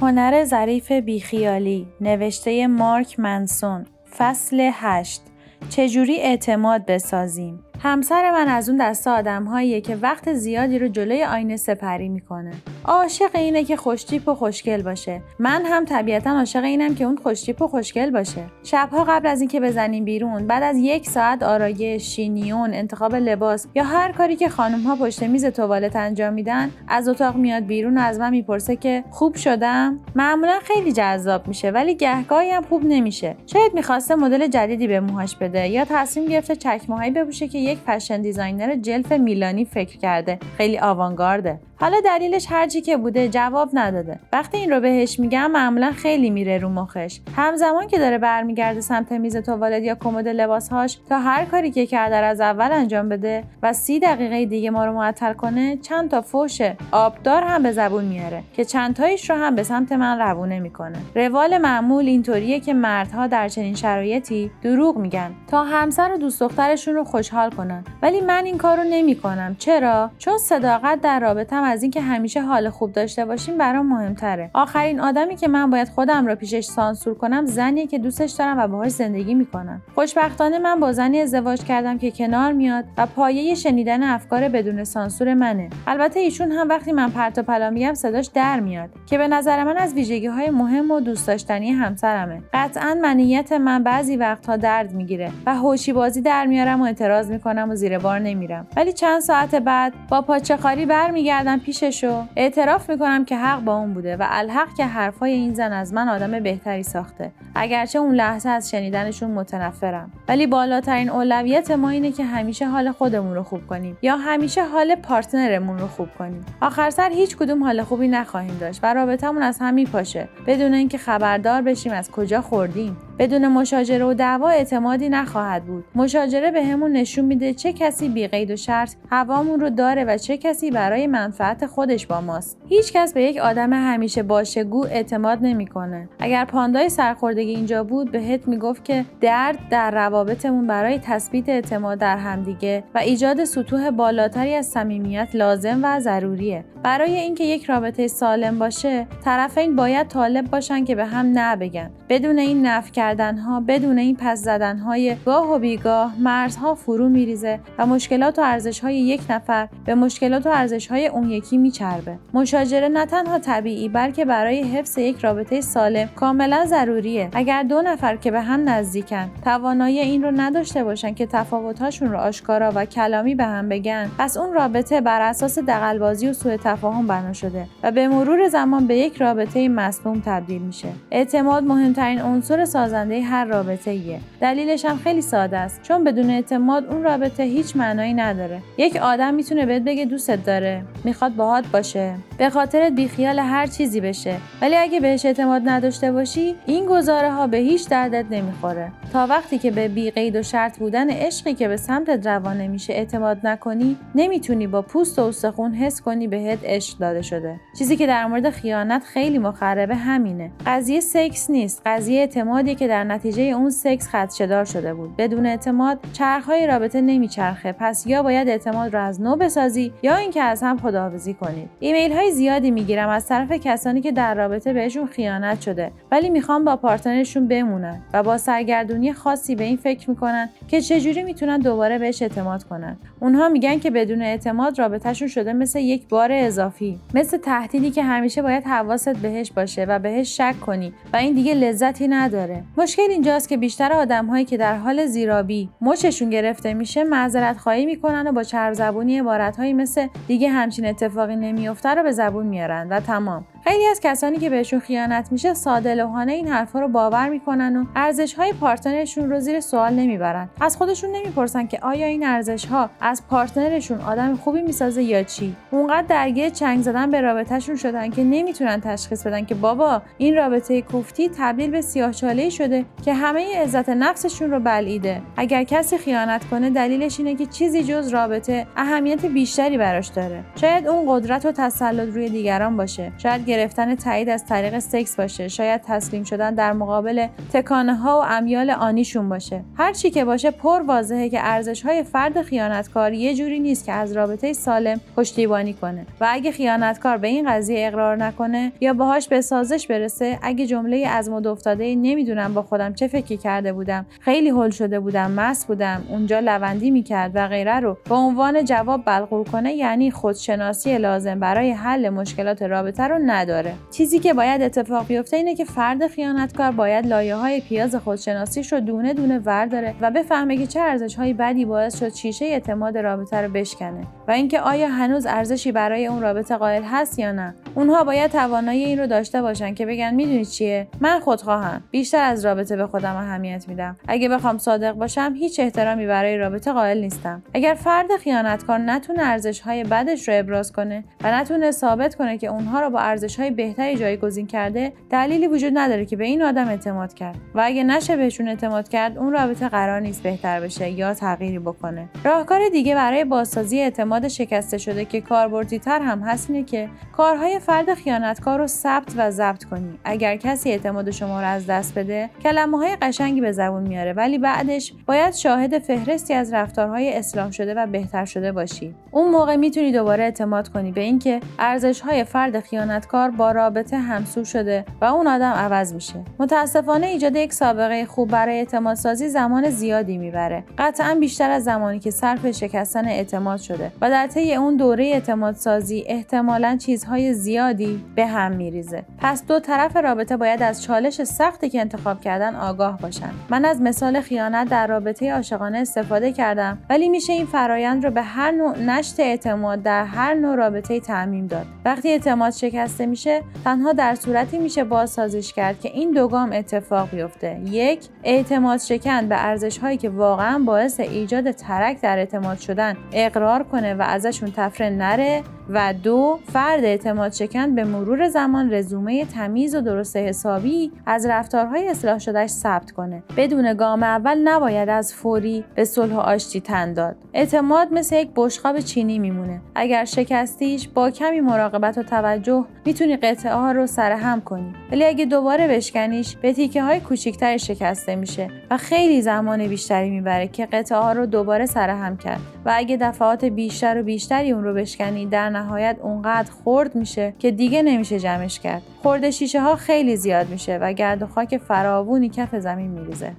هنر ظریف بیخیالی نوشته مارک منسون فصل 8 چجوری اعتماد بسازیم؟ همسر من از اون دسته آدمهاییه که وقت زیادی رو جلوی آینه سپری می‌کنه. عاشق اینه که خوشتیپ و خوشگل باشه. من هم طبیعتا عاشق اینم که اون خوشتیپ و خوشگل باشه. شبها قبل از اینکه بزنیم بیرون بعد از یک ساعت آرایش شینیون انتخاب لباس یا هر کاری که خانم ها پشت میز توالت انجام میدن از اتاق میاد بیرون و از من می‌پرسه که خوب شدم؟ معمولا خیلی جذاب میشه ولی گهگاهی هم خوب نمیشه. شاید می‌خواسته مدل جدیدی به موهاش بده یا تصمیم گرفته چکمه‌هایی بپوشه که یک fashion designer جلف میلانی فکر کرده. خیلی آوانگارده. حالا دلیلش هرچی که بوده جواب نداده. وقتی این رو بهش میگم معمولا خیلی میره رو مخش. همزمان که داره برمیگرده سمت میز توالت یا کمد لباسهاش تا هر کاری که کرده از اول انجام بده و سی دقیقه دیگه ما رو معطل کنه چند تا فوش آبدار هم به زبون میاره که چند تایش رو هم به سمت من روونه می‌کنه. روال معمول اینطوریه که مردها در چنین شرایطی دروغ میگن تا همسر و دوست دخترشون رو خوشحال کنن. ولی من این کارو نمی‌کنم. چرا؟ چون صداقت در رابطم از اینکه همیشه حال خوب داشته باشیم برام مهمتره. آخرین آدمی که من باید خودم را پیشش سانسور کنم زنیه که دوستش دارم و باهاش زندگی می‌کنم. خوشبختانه من با زنی ازدواج کردم که کنار میاد و پایه شنیدن افکار بدون سانسور منه. البته ایشون هم وقتی من پرت و پلا میگم صداش در میاد که به نظر من از ویژگی های مهم و دوست داشتنی همسرمه. قطعا منیت من بعضی وقتها درد می‌گیره و هوشی بازی در میارم و اعتراض می‌کنم و زیر بار نمیرم. ولی چند ساعت بعد با پاچه خاری برمیگردم پیششو. اعتراف می‌کنم که حق با اون بوده و الحق که حرفای این زن از من آدم بهتری ساخته. اگرچه اون لحظه از شنیدنشون متنفرم. ولی بالاترین اولویت ما اینه که همیشه حال خودمون رو خوب کنیم. یا همیشه حال پارتنرمون رو خوب کنیم. آخر سر هیچ کدوم حال خوبی نخواهیم داشت و رابطمون از هم میپاشه بدون اینکه خبردار بشیم از کجا خوردیم. بدون مشاجره و دعوا اعتمادی نخواهد بود. مشاجره به همون نشون میده چه کسی بی قید و شرط هوامون رو داره و چه کسی برای منفعت خودش با ماست. هیچ کس به یک آدم همیشه باشگو اعتماد نمی‌کنه. اگر پاندای سرخوردگی اینجا بود بهت می‌گفت که درد در روابطمون برای تثبیت اعتماد در همدیگه و ایجاد سطوح بالاتری از صمیمیت لازم و ضروریه. برای اینکه یک رابطه سالم باشه طرفین باید طالب باشن که به هم نبگن بدون این نف کردنها بدون این پس زدنهای گاه و بیگاه مرزها فرو میریزه و مشکلات و ارزشهای یک نفر به مشکلات و ارزشهای اون یکی میچربه. مشاجره نه تنها طبیعی بلکه برای حفظ یک رابطه سالم کاملا ضروریه. اگر دو نفر که به هم نزدیکن توانایی این رو نداشته باشن که تفاوتهاشون رو آشکارا و کلامی به هم بگن پس اون رابطه بر اساس دقلبازی و سوء تفاهم بنا شده و به مرور زمان به یک رابطه مسموم تبدیل میشه. اعتماد مهمترین عنصر سازنده هر رابطه ایه دلیلش هم خیلی ساده است چون بدون اعتماد اون رابطه هیچ معنایی نداره. یک آدم می‌تونه بهت بگه دوستت داره می‌خواد باهات باشه. به خاطرت بیخیال هر چیزی بشه. ولی اگه بهش اعتماد نداشته باشی این گزاره ها به هیچ دردت نمی‌خوره. تا وقتی که به بی قید و شرط بودن عشقی که به سمتت روان نمیشه اعتماد نکنی نمی‌تونی با پوست و استخون حس کنی بهت عشق داده شده. چیزی که در مورد خیانت خیلی مخربه همینه. قضیه سکس نیست. قضیه اعتمادی که در نتیجه اون سکس خدشدار شده بود. بدون اعتماد چرخهای رابطه نمیچرخه. پس یا باید اعتماد رو از نو بسازی یا اینکه از هم خداحافظی کنید ایمیل های زیادی می‌گیرم از طرف کسانی که در رابطه بهشون خیانت شده. ولی می‌خوام با پارتنرشون بمونن و با سرگردونی خاصی به این فکر می‌کنن که چجوری می‌تونن دوباره بهش اعتماد کنن. اونها میگن که بدون اعتماد رابطهشون شده مثل یک بار اضافی. مثل تهدیدی که همیشه باید حواست بهش باشه و بهش شک کنی و این دیگه لذتی نداره. مشکل اینجاست که بیشتر آدمهایی که در حال زیرابی مچشون گرفته میشه معذرت خواهی می‌کنن و با چرب زبونی عبارتهایی مثل دیگه همچین اتفاقی نمیافته رو به زبون میارن. و تمام. خیلی از کسانی که بهشون خیانت میشه ساده لوحانه این حرفا رو باور می‌کنن و ارزش های پارتنرشون رو زیر سوال نمی‌برن. از خودشون نمی‌پرسن که آیا این ارزش ها از پارتنرشون آدم خوبی می‌سازه یا چی؟ اونقدر درگیر چنگ زدن به رابطهشون شدن که نمی‌تونن تشخیص بدن که بابا این رابطه کوفتی تبدیل به سیاهچاله شده که همه عزت نفسشون رو بلعیده. اگر کسی خیانت کنه دلیلش اینه که چیزی جز رابطه اهمیت بیشتری براش داره. شاید اون قدرت و تسلط روی دیگران باشه. شاید گرفتن تایید از طریق سکس باشه. شاید تسلیم شدن در مقابل تکانه ها و امیال آنیشون باشه. هر چی که باشه پر واضحه که ارزش های فرد خیانتکار یه جوری نیست که از رابطه سالم پشتیبانی کنه. و اگه خیانتکار به این قضیه اقرار نکنه یا باهاش به سازش برسه اگه جمله از مد افتاده نمی‌دونم با خودم چه فکری کرده بودم خیلی هول شده بودم مس بودم اونجا لوندی می‌کرد و غیره رو به عنوان جواب بلغور کنه یعنی خودشناسی لازم برای حل مشکلات رابطه رو نداره. چیزی که باید اتفاق بیفته اینه که فرد خیانتکار باید لایه های پیاز خودشناسیش رو دونه دونه ورداره و بفهمه که چه ارزش های بدی باعث شد شیشه اعتماد رابطه رو بشکنه و اینکه آیا هنوز ارزشی برای اون رابطه قائل هست یا نه. اونها باید توانایی این رو داشته باشن که بگن می‌دونی چیه؟ من خودخواهم. بیشتر از رابطه به خودم اهمیت میدم. اگه بخوام صادق باشم هیچ احترامی برای رابطه قائل نیستم. اگر فرد خیانتکار نتونه ارزش های بدش رو ابراز کنه و نتونه ثابت کنه که اونها رو با ارزش های بهتری جایگزین کرده دلیلی وجود نداره که به این آدم اعتماد کرد. و اگه نشه بهشون اعتماد کرد اون رابطه قرار نیست بهتر بشه یا تغییری بکنه. راهکار دیگه برای بازسازی اعتماد شکسته شده که کاربردی تر هم هست اینه که کارهای فرد خیانتکار رو ثبت و ضبط کنی. اگر کسی اعتماد شما رو از دست بده کلمه های قشنگی به زبون میاره ولی بعدش باید شاهد فهرستی از رفتارهای اصلاح شده و بهتر شده باشی. اون موقع می‌تونی دوباره اعتماد کنی به اینکه ارزش های فرد خیانتکار با رابطه همسو شده و اون آدم عوض میشه. متاسفانه ایجاد یک سابقه خوب برای اعتماد سازی زمان زیادی می‌بره. قطعا بیشتر از زمانی که صرف شکستن اعتماد شده و در طی اون دوره اعتماد سازی احتمالا چیزهای زیادی به هم میریزه. پس دو طرف رابطه باید از چالش سختی که انتخاب کردن آگاه باشن. من از مثال خیانت در رابطه عاشقانه استفاده کردم ولی میشه این فرایند رو به هر نوع نشت اعتماد در هر نوع رابطه تعمیم داد. وقتی اعتماد شکسته میشه تنها در صورتی میشه بازسازیش کرد که این دو گام اتفاق بیفته. یک اعتماد شکن به ارزش هایی که واقعا باعث ایجاد ترک در اعتماد شدن اقرار کنه و ازشون تفره نره. و دو فرد اعتماد شکن به مرور زمان رزومه تمیز و درست حسابی از رفتارهای اصلاح شدهش ثبت کنه. بدون گام اول نباید از فوری به صلح و آشتی تن داد. اعتماد مثل یک بشقاب چینی میمونه. اگر شکستیش با کمی مراقبت و توجه می‌تونی قطعه ها رو سرهم کنی. ولی اگه دوباره بشکنیش به تیکه های کوچیکتری شکسته میشه و خیلی زمان بیشتری می‌بره که قطعه ها رو دوباره سرهم کرد. و اگه دفعات بیشتر و بیشتری اون رو بشکنی در نهایت اونقدر خرد میشه که دیگه نمیشه جمعش کرد خورد شیشه ها خیلی زیاد میشه و گرد و خاک فراوونی کف زمین میریزه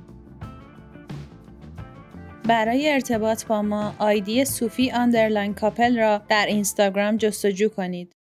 برای ارتباط با ما آیدی صوفی underline کاپل را در اینستاگرام جستجو کنید.